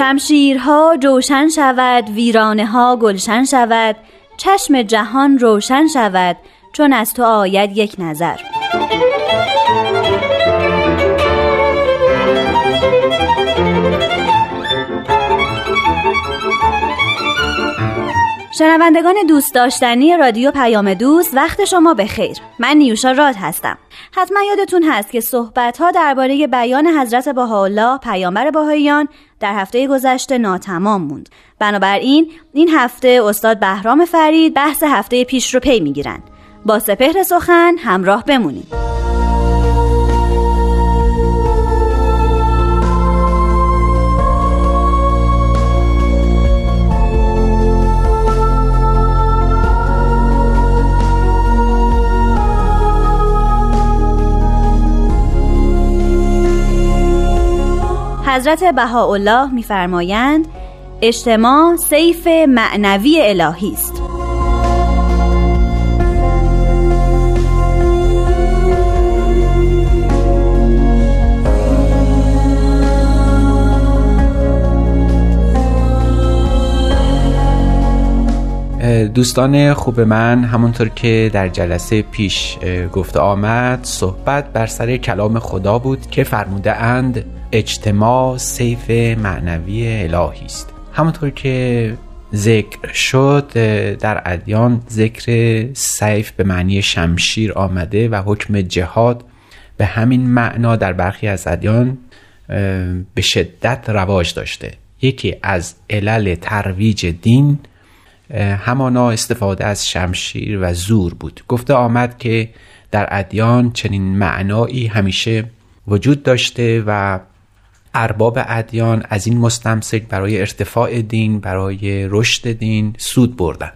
شمشیرها جوشن شود ویرانه ها گلشن شود چشم جهان روشن شود چون از تو آید یک نظر. شنوندگان دوست داشتنی رادیو پیام دوست وقت شما به خیر. من نیوشا راد هستم. حتما یادتون هست که صحبت ها درباره بیان حضرت بهاءالله پیامبر بهاییان در هفته گذشته ناتمام موند. بنابراین این هفته استاد بهرام فرید بحث هفته پیش رو پی می‌گیرن با سپهر سخن همراه بمونید حضرت بهاءالله میفرمایند اجتماع سیف معنوی الهی است. دوستان خوب من همونطور که در جلسه پیش گفته آمد صحبت بر سر کلام خدا بود که فرموده اند اجتماع سیف معنوی الهی است. همونطور که ذکر شد در ادیان ذکر سیف به معنی شمشیر آمده و حکم جهاد به همین معنا در برخی از ادیان به شدت رواج داشته. یکی از علل ترویج دین همانا استفاده از شمشیر و زور بود. گفته آمد که در ادیان چنین معنایی همیشه وجود داشته و ارباب ادیان از این مستمسک برای ارتفاع دین برای رشد دین سود بردن.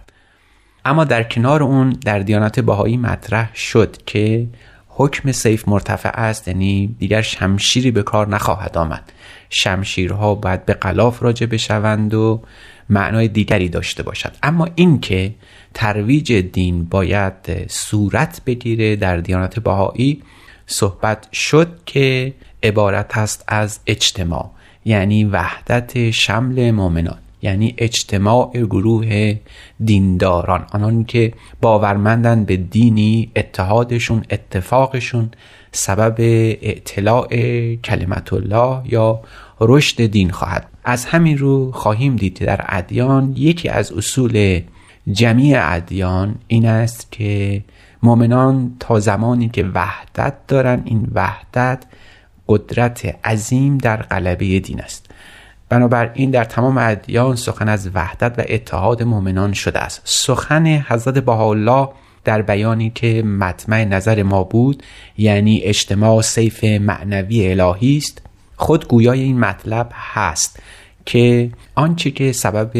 اما در کنار اون در دیانت باهایی مطرح شد که حکم سیف مرتفع است یعنی دیگر شمشیری به کار نخواهد آمد. شمشیرها باید به قلاف راجع بشوند و معنای دیگری داشته باشد. اما اینکه ترویج دین باید صورت بگیره در دیانت باهایی صحبت شد که عبارت است از اجتماع یعنی وحدت شمل مؤمنان یعنی اجتماع گروه دینداران آنانی که باورمندن به دینی اتحادشون اتفاقشون سبب اطلاع کلمت الله یا رشد دین خواهد. از همین رو خواهیم دید در ادیان یکی از اصول جمیع ادیان این است که مؤمنان تا زمانی که وحدت دارن این وحدت قدرت عظیم در قلبه دین است. بنابراین در تمام ادیان سخن از وحدت و اتحاد مؤمنان شده است. سخن حضرت بهاءالله در بیانی که مطمع نظر ما بود یعنی اجتماع سیف معنوی الهی است خود گویای این مطلب هست که آنچه که سبب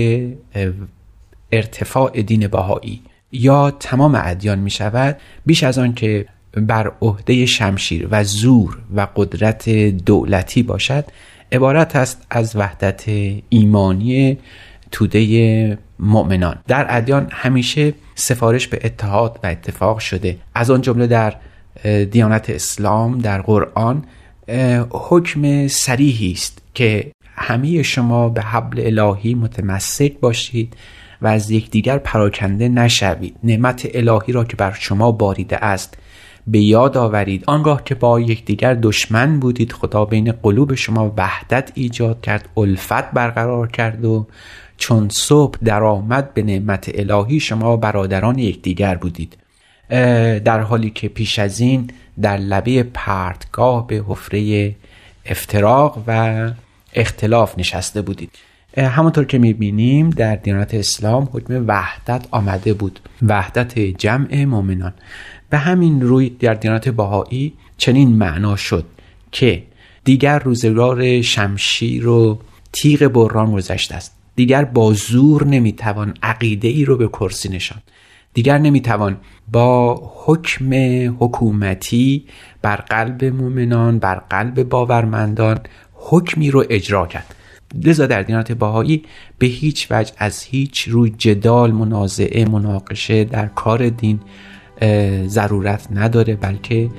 ارتفاع دین بهایی یا تمام ادیان می شود بیش از آن که بر عهده شمشیر و زور و قدرت دولتی باشد عبارت است از وحدت ایمانی توده مؤمنان. در ادیان همیشه سفارش به اتحاد و اتفاق شده. از آن جمله در دیانت اسلام در قرآن حکم سریحی است که همه شما به حبل الهی متمسک باشید و از یکدیگر پراکنده نشوید. نعمت الهی را که بر شما باریده است. به یاد آورید. آنگاه که با یکدیگر دشمن بودید خدا بین قلوب شما وحدت ایجاد کرد الفت برقرار کرد و چون صبح درآمد به نعمت الهی شما برادران یکدیگر بودید. در حالی که پیش از این در لبه پرتگاه به حفره افتراق و اختلاف نشسته بودید. همونطور که می‌بینیم در دیانت اسلام حکم وحدت آمده بود. وحدت جمع مؤمنان. به همین روی در دیانت باهایی چنین معنا شد که دیگر روزگار شمشیر و تیغ بران گذشته است. دیگر با زور نمی‌توان عقیده ای رو به کرسی نشان. دیگر نمی‌توان با حکم حکومتی بر قلب مؤمنان بر قلب باورمندان حکمی رو اجرا کرد. لذا در دینات باهایی به هیچ وجه از هیچ روی جدال منازعه مناقشه در کار دین ضرورت نداره بلکه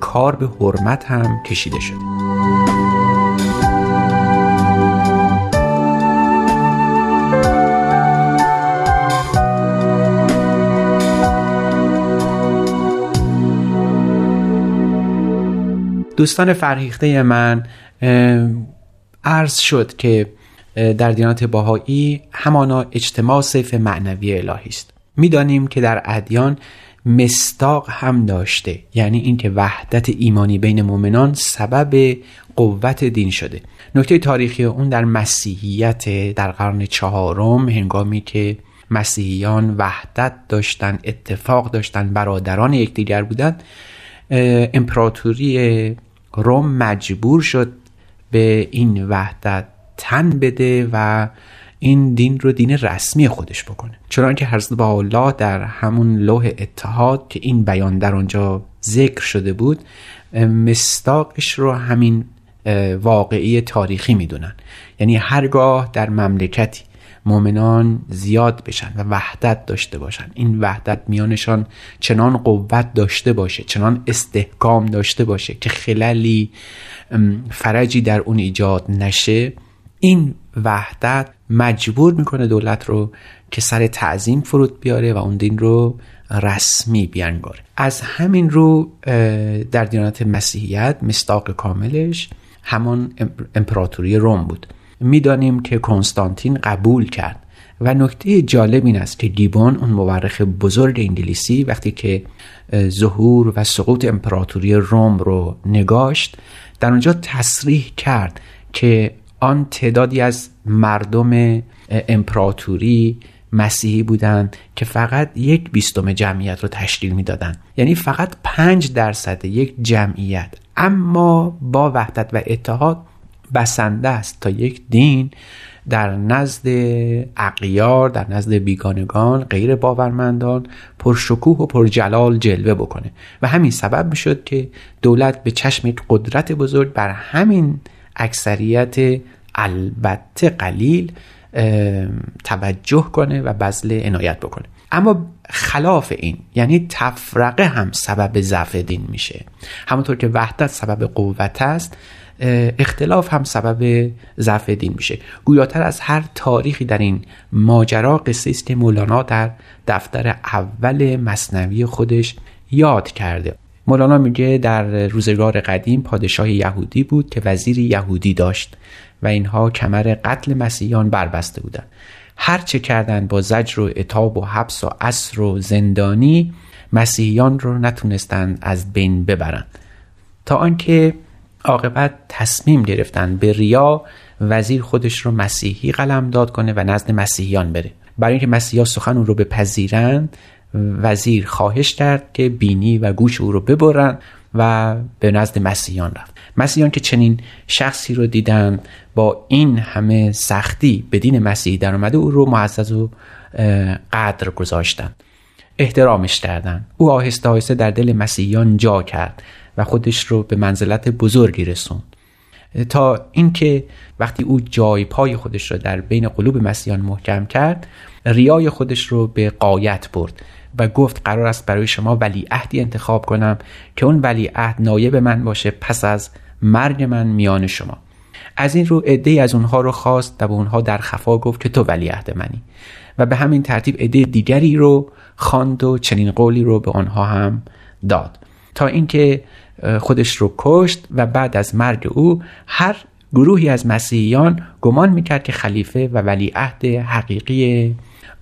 کار به حرمت هم کشیده شده. دوستان فرهیخته من عرض شد که در دیانت باهایی همانا اجتماع صیف معنوی الهی است. می‌دانیم که در ادیان مستاق هم داشته. یعنی اینکه وحدت ایمانی بین مؤمنان سبب قوت دین شده. نکته تاریخی اون در مسیحیت در قرن چهارم هنگامی که مسیحیان وحدت داشتن اتفاق داشتن برادران یکدیگر بودند امپراتوری روم مجبور شد به این وحدت تن بده و این دین رو دین رسمی خودش بکنه. چون که حضرت الله در همون لوح اتحاد که این بیان در آنجا ذکر شده بود مستاقش رو همین واقعی تاریخی می‌دونن. یعنی هرگاه در مملکتی مؤمنان زیاد بشن و وحدت داشته باشن این وحدت میانشان چنان قوت داشته باشه چنان استحکام داشته باشه که خلالی فرجی در اون ایجاد نشه این وحدت مجبور می‌کنه دولت رو که سر تعظیم فرود بیاره و اون دین رو رسمی بیانگاره. از همین رو در دیانت مسیحیت مستاق کاملش همان امپراتوری روم بود. می‌دانیم که کنستانتین قبول کرد و نکته جالب این است که گیبون اون مورخ بزرگ انگلیسی وقتی که ظهور و سقوط امپراتوری روم رو نگاشت در اونجا تصریح کرد که آن تعدادی از مردم امپراتوری مسیحی بودند که فقط یک بیستم جمعیت رو تشکیل می‌دادند یعنی فقط پنج درصد یک جمعیت. اما با وحدت و اتحاد بسنده است تا یک دین در نزد اقیار در نزد بیگانگان غیر باورمندان پرشکوه و پرجلال جلوه بکنه. و همین سبب می‌شد که دولت به چشم قدرت بزرگ بر همین اکثریت البته قلیل توجه کنه و بذل عنایت بکنه. اما خلاف این یعنی تفرقه هم سبب ضعف دین میشه. همونطور که وحدت سبب قوت است اختلاف هم سبب ضعف دین میشه. گویاتر از هر تاریخی در این ماجرا قصه است که مولانا در دفتر اول مصنوی خودش یاد کرده. مولانا میگه در روزگار قدیم پادشاه یهودی بود که وزیری یهودی داشت و اینها کمر قتل مسیحیان بربسته بودند. هر چه کردند با زجر و اتاب و حبس و اسر و زندانی مسیحیان رو نتونستند از بین ببرند. تا آنکه عاقبت تصمیم گرفتن به ریا وزیر خودش رو مسیحی قلم داد کنه و نزد مسیحیان بره. برای اینکه مسیحا سخن او رو بپذیرند وزیر خواهش کرد که بینی و گوش او رو ببرن و به نزد مسیحیان رفت. مسیحیان که چنین شخصی رو دیدن با این همه سختی به دین مسیحی در آمده او رو معزز و قدر گذاشتن. احترامش کردن. او آهسته آهسته در دل مسیحیان جا کرد و خودش رو به منزلت بزرگی رسوند. تا اینکه وقتی او جای پای خودش رو در بین قلوب مسیحیان محکم کرد ریای خودش رو به قایت برد. و گفت قرار است برای شما ولی عهدی انتخاب کنم که اون ولی عهد نایب من باشه پس از مرگ من میان شما. از این رو عده از اونها رو خواست و به اونها در خفا گفت که تو ولی عهد منی. و به همین ترتیب عده دیگری رو خواند و چنین قولی رو به آنها هم داد. تا اینکه خودش رو کشت و بعد از مرگ او هر گروهی از مسیحیان گمان می‌کرد که خلیفه و ولیعهد حقیقی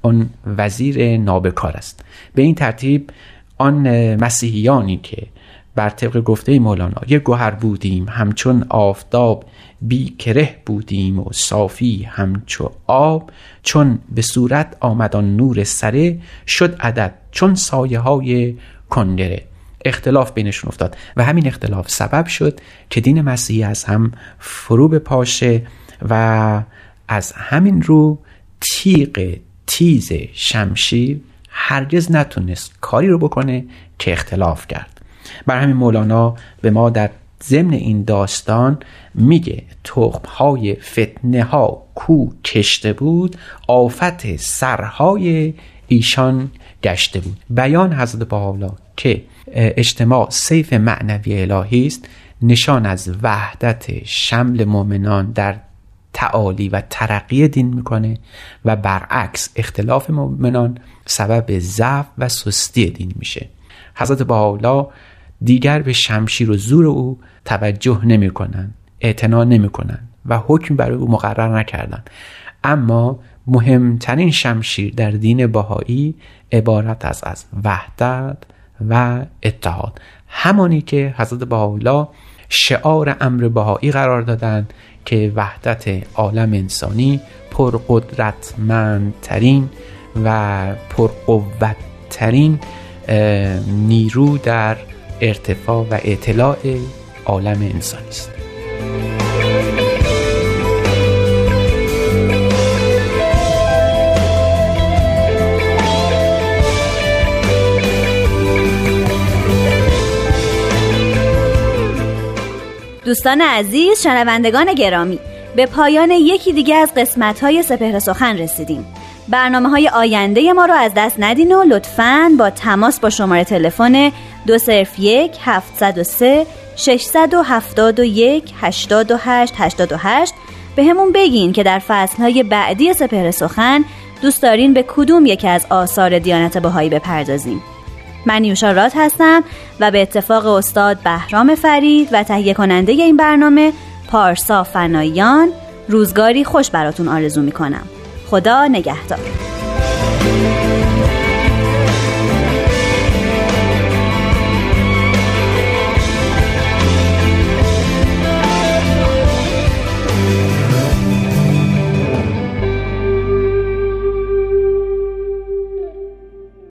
آن وزیر نابکار است. به این ترتیب آن مسیحیانی که بر طبق گفته مولانا یک گوهر بودیم همچون آفتاب بی کره بودیم و صافی همچو آب چون به صورت آمد آن نور سره شد عدد چون سایه های کندره. اختلاف بینشون افتاد و همین اختلاف سبب شد که دین مسیحی از هم فرو پاشه و از همین رو تیغ تیز شمشیر هرگز نتونست کاری رو بکنه که اختلاف کرد. بر همین مولانا به ما در ضمن این داستان میگه تخم های فتنه ها کو کشته بود آفت سرهای ایشان گشته بود. بیان حضرت بحالا که اجتماع سیف معنوی الهی است نشان از وحدت شمل مؤمنان در تعالی و ترقی دین می‌کنه و برعکس اختلاف مؤمنان سبب ضعف و سستی دین میشه. حضرت بحالا دیگر به شمشیر و زور او توجه نمی‌کنن اعتنا نمی‌کنن و حکم برای او مقرر نکردن اما مهمترین شمشیر در دین باهایی عبارت از از وحدت و اتحاد. همانی که حضرت بهاءالله شعار امر بهایی قرار دادند که وحدت عالم انسانی پرقدرتمندترین و پرقوتترین نیرو در ارتفاع و اطلاع عالم انسانی است. دوستان عزیز شنوندگان گرامی به پایان یکی دیگه از قسمت های سپهر سخن رسیدیم. برنامه های آینده ما رو از دست ندین و لطفاً با تماس با شماره تلفن دو صرف یک هفت و سه و یک هشتاد و هشت هشتاد و هشت به همون بگین که در فصل های بعدی سپهر سخن دوست دارین به کدوم یکی از آثار دیانت بهایی بپردازیم. من نیوشا هستم و به اتفاق استاد بهرام فرید و تهیه کننده این برنامه پارسا فنایان روزگاری خوش براتون آرزو می‌کنم. خدا نگهدار.